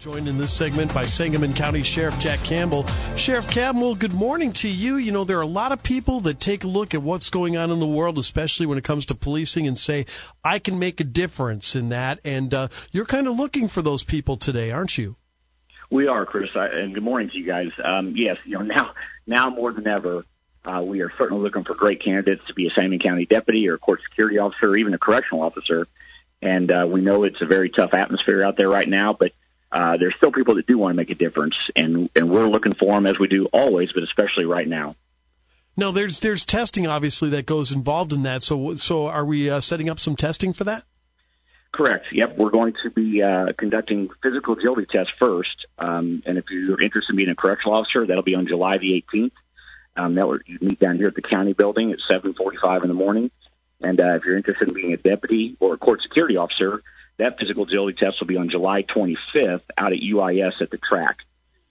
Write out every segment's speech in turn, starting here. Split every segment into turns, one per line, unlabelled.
Joined in this segment by Sangamon County Sheriff Jack Campbell. Sheriff Campbell, good morning to you. You know, there are a lot of people that take a look at what's going on in the world, especially when it comes to policing, and say, I can make a difference in that. And uh, you're kind of looking for those people today, aren't you?
We are, Chris, and good morning to you guys. Um, yes, you know, now, now more than ever, uh, we are certainly looking for great candidates to be a Sangamon County deputy or a court security officer or even a correctional officer. And uh, we know it's a very tough atmosphere out there right now, but uh, there's still people that do want to make a difference, and and we're looking for them as we do always, but especially right now.
No, there's there's testing obviously that goes involved in that. So so are we uh, setting up some testing for that?
Correct. Yep, we're going to be uh, conducting physical agility tests first, um, and if you're interested in being a correctional officer, that'll be on July the 18th. Um, that will you meet down here at the county building at 7:45 in the morning. And uh, if you're interested in being a deputy or a court security officer, that physical agility test will be on July 25th out at UIS at the track.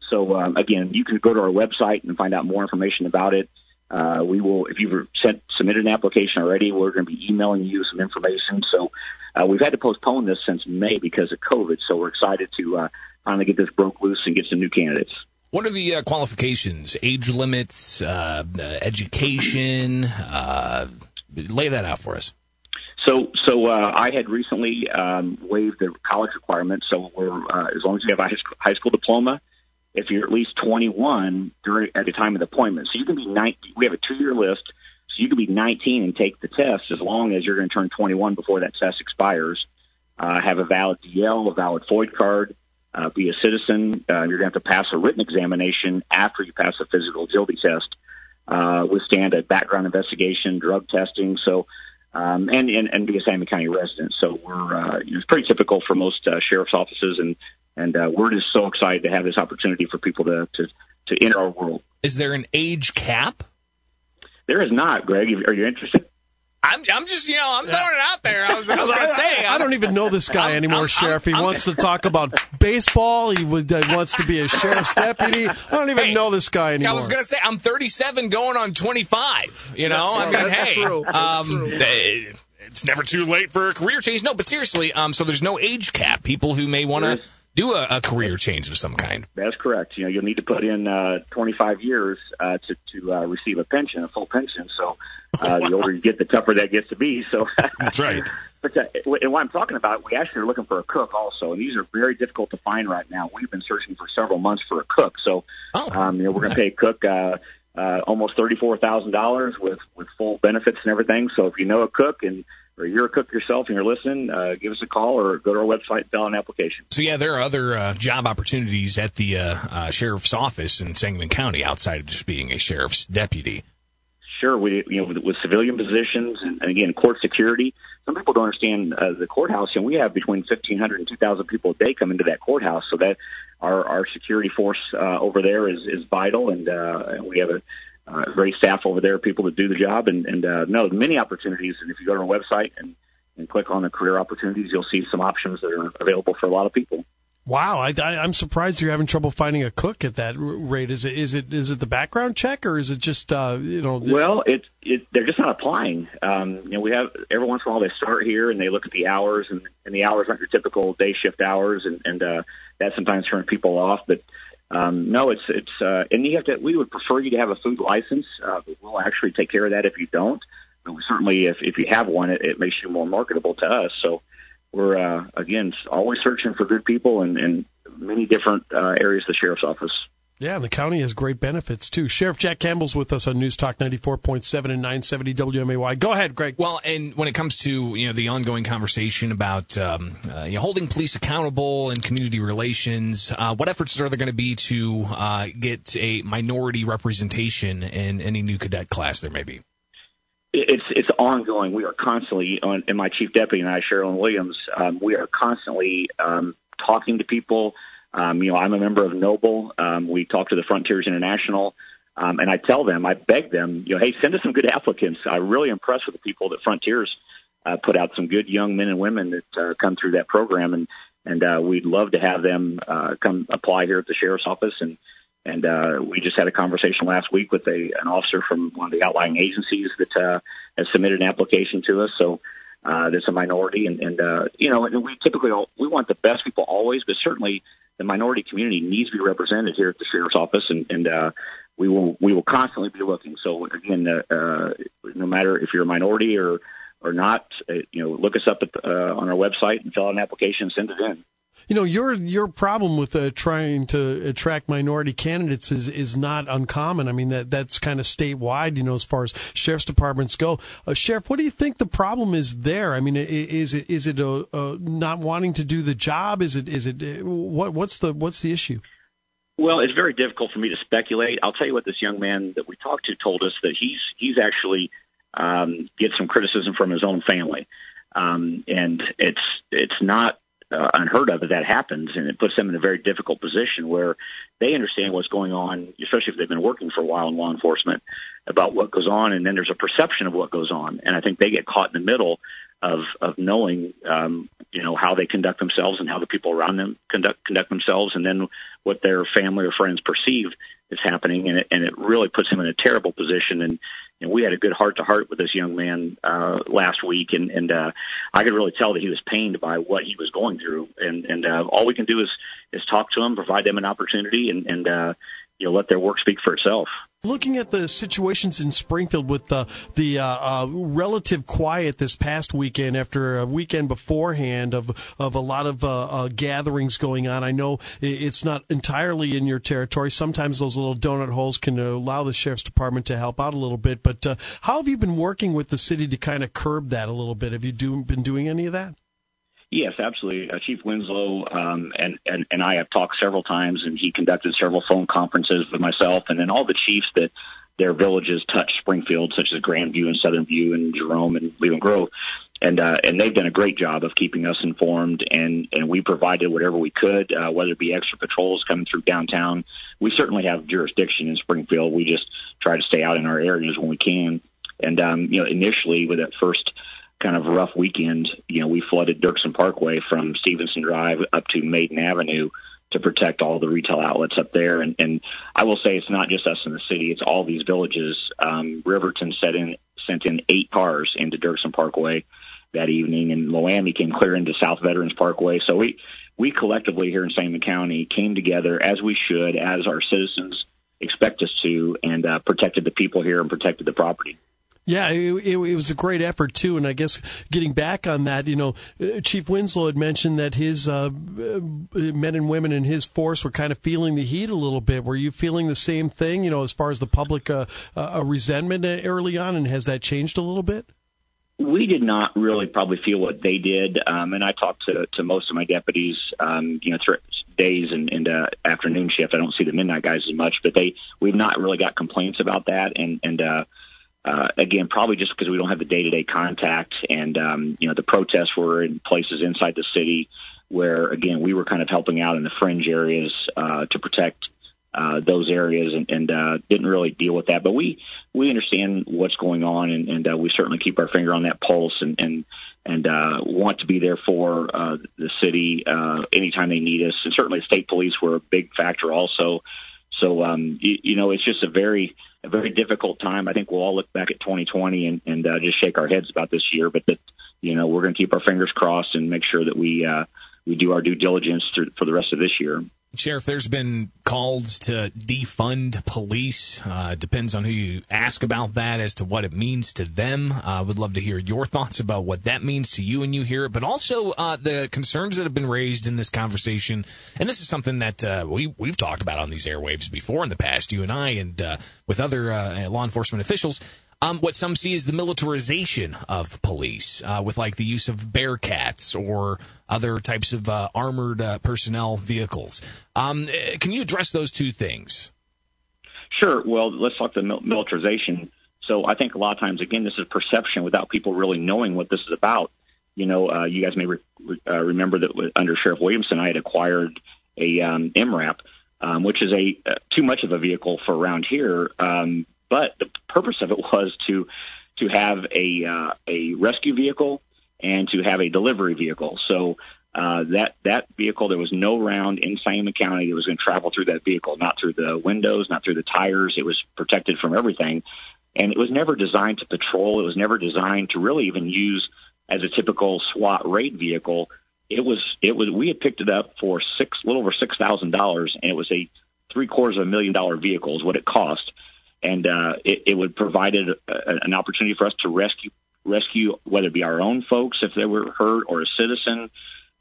So um, again, you can go to our website and find out more information about it. Uh, we will, if you've sent submitted an application already, we're going to be emailing you some information. So uh, we've had to postpone this since May because of COVID. So we're excited to uh, finally get this broke loose and get some new candidates.
What are the uh, qualifications, age limits, uh, uh, education? Uh, lay that out for us.
So, so uh, I had recently um, waived the college requirement. So, we're uh, as long as you have a high school, diploma, if you're at least 21 during at the time of the appointment, so you can be 19. We have a two-year list, so you can be 19 and take the test as long as you're going to turn 21 before that test expires. Uh, have a valid DL, a valid FOID card, uh, be a citizen. Uh, you're going to have to pass a written examination after you pass a physical agility test. Uh, withstand a background investigation, drug testing. So um, and, and, and be a Sangamon County resident. So we're, uh, you know, it's pretty typical for most uh, sheriff's offices, and, and uh, we're just so excited to have this opportunity for people to, to, to enter our world.
Is there an age cap?
There is not, Greg. Are you interested?
I'm, I'm just, you know, I'm throwing it out there. I was, I was going to say.
I, I, don't even know this guy I'm, anymore, I'm, Sheriff. He wants to talk about baseball. He would, uh, wants to be a sheriff's deputy. I don't even hey, know this guy anymore.
I was going to say, I'm 37 going on 25. You know, I mean,
hey.
True. Um, true. it's never too late for a career change. No, but seriously, um, so there's no age cap. People who may want to do a, a, career change of some kind.
That's correct. You know, you'll need to put in uh, 25 years uh, to to uh, receive a pension, a full pension. So uh, the older you get, the tougher that gets to be. So
that's right.
but uh, and what I'm talking about, we actually are looking for a cook also, and these are very difficult to find right now. We've been searching for several months for a cook. So oh, um, you know, we're going to pay a cook. Uh, uh, almost thirty-four thousand dollars with with full benefits and everything. So if you know a cook and or you're a cook yourself and you're listening, uh, give us a call or go to our website and fill out an application.
So yeah, there are other uh, job opportunities at the uh, uh, sheriff's office in Sangamon County outside of just being a sheriff's deputy.
Sure, we you know with, with civilian positions and, and, again court security. Some people don't understand uh, the courthouse. You know, we have between fifteen hundred and two thousand people a day come into that courthouse, so that our our security force uh, over there is is vital, and, and we have a uh, great staff over there, people that do the job, and, and uh, no, many opportunities. And if you go to our website and, and click on the career opportunities, you'll see some options that are available for a lot of people.
Wow, I, am surprised you're having trouble finding a cook at that rate. Is it is it is it the background check or is it just uh, you know?
Well, it it they're just not applying. Um, you know, we have every once in a while they start here and they look at the hours and, and the hours aren't your typical day shift hours and and uh, that sometimes turns people off. But um, no, it's it's uh, and you have to. We would prefer you to have a food license. Uh, but we'll actually take care of that if you don't. But certainly, if if you have one, it, it makes you more marketable to us. So we're uh, again always searching for good people in, in many different uh, areas of the sheriff's office.
Yeah, and the county has great benefits too. Sheriff Jack Campbell's with us on News Talk 94.7 and 970 WMAY. Go ahead, Greg.
Well, and when it comes to, you know, the ongoing conversation about um, uh, you know, holding police accountable and community relations, uh, what efforts are there going to be to uh, get a minority representation in any new cadet class there may be?
It's it's ongoing. We are constantly, on, and my chief deputy and I, Sherilyn Williams, um, we are constantly um, talking to people, um, you know, I'm a member of Noble. Um, we talk to the Frontiers International. Um, and I tell them, I beg them, you know, hey, send us some good applicants. I'm really impressed with the people that Frontiers uh, put out some good young men and women that uh, come through that program, and and uh, we'd love to have them uh, come apply here at the sheriff's office. And and uh, we just had a conversation last week with a an officer from one of the outlying agencies that uh, has submitted an application to us. So uh, that's a minority, and, and uh, you know, and we typically all, we want the best people always, but certainly the minority community needs to be represented here at the sheriff's office, and, and uh, we will we will constantly be looking. So again, uh, uh, no matter if you're a minority or or not, uh, you know, look us up at, uh, on our website and fill out an application and send it in.
You know, your your problem with uh, trying to attract minority candidates is is not uncommon. I mean, that that's kind of statewide. You know, as far as sheriff's departments go. Uh, Sheriff, what do you think the problem is there? I mean, is it is it a, a not wanting to do the job? Is it is it uh, what what's the what's the issue?
Well, it's very difficult for me to speculate. I'll tell you what this young man that we talked to told us that he's he's actually um, get some criticism from his own family, um, and it's it's not uh, unheard of that that happens, and it puts them in a very difficult position where they understand what's going on, especially if they've been working for a while in law enforcement, about what goes on, and then there's a perception of what goes on, and I think they get caught in the middle of of knowing, um, you know, how they conduct themselves and how the people around them conduct conduct themselves, and then what their family or friends perceive is happening, and it, and it really puts them in a terrible position. And and we had a good heart to heart with this young man uh, last week, and and uh, I could really tell that he was pained by what he was going through, and and uh, all we can do is is talk to him, provide them an opportunity, and and uh, you know let their work speak for itself.
Looking at the situations in Springfield with the the uh, uh, relative quiet this past weekend after a weekend beforehand of of a lot of uh, uh gatherings going on, I know it's not entirely in your territory. Sometimes those little donut holes can allow the sheriff's department to help out a little bit. But uh, how have you been working with the city to kind of curb that a little bit? Have you do, been doing any of that?
Yes, absolutely. Uh, Chief Winslow um, and, and and I have talked several times, and he conducted several phone conferences with myself, and then all the chiefs that their villages touch Springfield, such as Grandview and Southern View and Jerome and Leland Grove, and uh, and they've done a great job of keeping us informed, and and we provided whatever we could, uh, whether it be extra patrols coming through downtown. We certainly have jurisdiction in Springfield. We just try to stay out in our areas when we can. And um, you know, initially with that first kind of rough weekend, you know, we flooded Dirksen Parkway from Stevenson Drive up to Maiden Avenue to protect all the retail outlets up there. And, and I will say it's not just us in the city; it's all these villages. Um, Riverton sent in sent in eight cars into Dirksen Parkway that evening, and Loami came clear into South Veterans Parkway. So we we collectively here in Sangamon County came together as we should, as our citizens expect us to, and uh, protected the people here and protected the property.
Yeah, it, it, it, was a great effort too, and I guess getting back on that, you know, uh, Chief Winslow had mentioned that his uh, uh, men and women in his force were kind of feeling the heat a little bit. Were you feeling the same thing, you know, as far as the public uh, uh, resentment early on, and has that changed a little bit?
We did not really probably feel what they did, um, and I talked to, to most of my deputies, um, you know, through days and, and uh, afternoon shift. I don't see the midnight guys as much, but they we've not really got complaints about that, and and uh, uh, again, probably just because we don't have the day-to-day contact, and um, you know the protests were in places inside the city where, again, we were kind of helping out in the fringe areas uh, to protect uh, those areas, and, and uh, didn't really deal with that. But we we understand what's going on, and, and uh, we certainly keep our finger on that pulse, and and and uh, want to be there for uh, the city uh, anytime they need us. And certainly, state police were a big factor also. So um, you, you know, it's just a very a very difficult time. I think we'll all look back at 2020 and, and uh, just shake our heads about this year. But that you know we're going to keep our fingers crossed and make sure that we uh, we do our due diligence to, for the rest of this year.
Sheriff, there's been calls to defund police. Uh, depends on who you ask about that as to what it means to them. I uh, would love to hear your thoughts about what that means to you and you hear it, but also uh, the concerns that have been raised in this conversation. And this is something that uh, we we've talked about on these airwaves before in the past, you and I, and uh, with other uh, law enforcement officials um, what some see as the militarization of police, uh, with like the use of Bearcats or other types of uh, armored uh, personnel vehicles. Um, eh, can you address those two things?
Sure. Well, let's talk the militarization. So I think a lot of times, again, this is perception without people really knowing what this is about. You know, uh, you guys may re- uh, remember that under Sheriff Williamson, I had acquired a um, MRAP, um, which is a uh, too much of a vehicle for around here. Um, but the purpose of it was to to have a uh, a rescue vehicle and to have a delivery vehicle. So uh, that that vehicle, there was no round in Sangamon County that was going to travel through that vehicle, not through the windows, not through the tires. It was protected from everything, and it was never designed to patrol. It was never designed to really even use as a typical SWAT raid vehicle. It was it was we had picked it up for six little over six thousand dollars, and it was a three quarters of a million dollar vehicle is what it cost, and uh, it, it would provided a, an opportunity for us to rescue rescue whether it be our own folks if they were hurt or a citizen.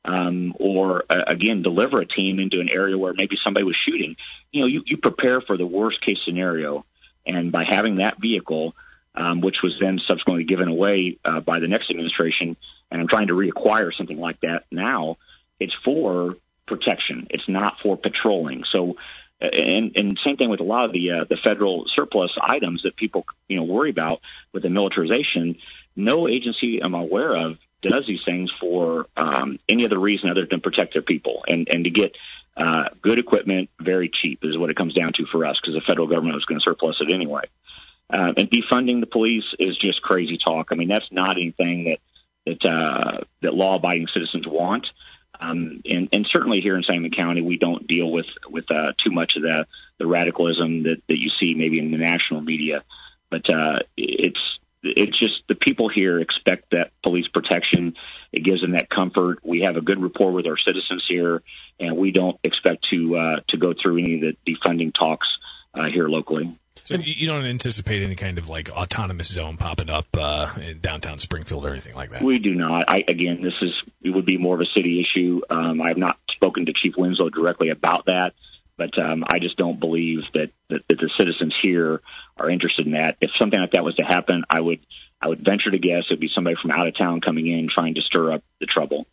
Um, or uh, again, deliver a team into an area where maybe somebody was shooting. You know, you, you prepare for the worst case scenario, and by having that vehicle, um, which was then subsequently given away uh, by the next administration. And I'm trying to reacquire something like that now. It's for protection. It's not for patrolling. So, uh, and, and same thing with a lot of the uh, the federal surplus items that people you know worry about with the militarization. No agency I'm aware of does these things for um, any other reason other than protect their people and and to get uh, good equipment very cheap is what it comes down to for us because the federal government was going to surplus it anyway. Uh, and defunding the police is just crazy talk. I mean, that's not anything that that uh, that law-abiding citizens want. Um, and, and certainly here in Sangamon County, we don't deal with with uh, too much of the the radicalism that, that you see maybe in the national media. But uh, it's it's just the people here expect that police protection. It gives them that comfort. We have a good rapport with our citizens here, and we don't expect to uh, to go through any of the defunding talks uh, here locally.
So you don't anticipate any kind of like autonomous zone popping up uh, in downtown Springfield or anything like that?
We do not. I, again, this is it would be more of a city issue. Um, I have not spoken to Chief Winslow directly about that, but um, I just don't believe that, that that the citizens here are interested in that. If something like that was to happen, I would I would venture to guess it'd be somebody from out of town coming in trying to stir up the trouble.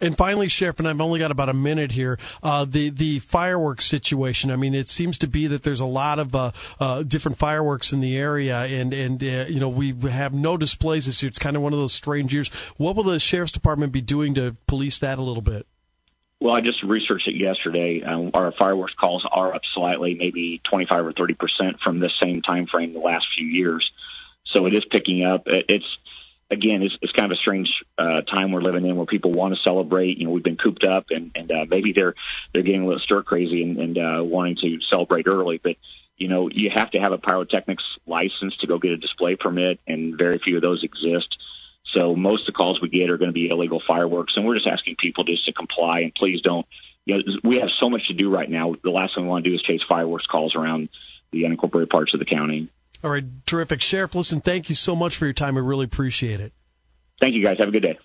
And finally, Sheriff, and I've only got about a minute here. Uh, the the fireworks situation. I mean, it seems to be that there's a lot of uh, uh, different fireworks in the area, and and uh, you know we have no displays this year. It's kind of one of those strange years. What will the sheriff's department be doing to police that a little bit?
Well, I just researched it yesterday. Um, our fireworks calls are up slightly, maybe 25 or 30 percent from this same time frame the last few years. So it is picking up. It's again, it's, it's kind of a strange uh, time we're living in where people want to celebrate. You know, we've been cooped up, and and uh, maybe they're they're getting a little stir crazy and, and uh, wanting to celebrate early. But you know, you have to have a pyrotechnics license to go get a display permit, and very few of those exist. So most of the calls we get are going to be illegal fireworks, and we're just asking people just to comply and please don't. You know, we have so much to do right now. The last thing we want to do is chase fireworks calls around the unincorporated parts of the county.
All right, terrific. Sheriff, listen, thank you so much for your time. I really appreciate it.
Thank you, guys. Have a good day.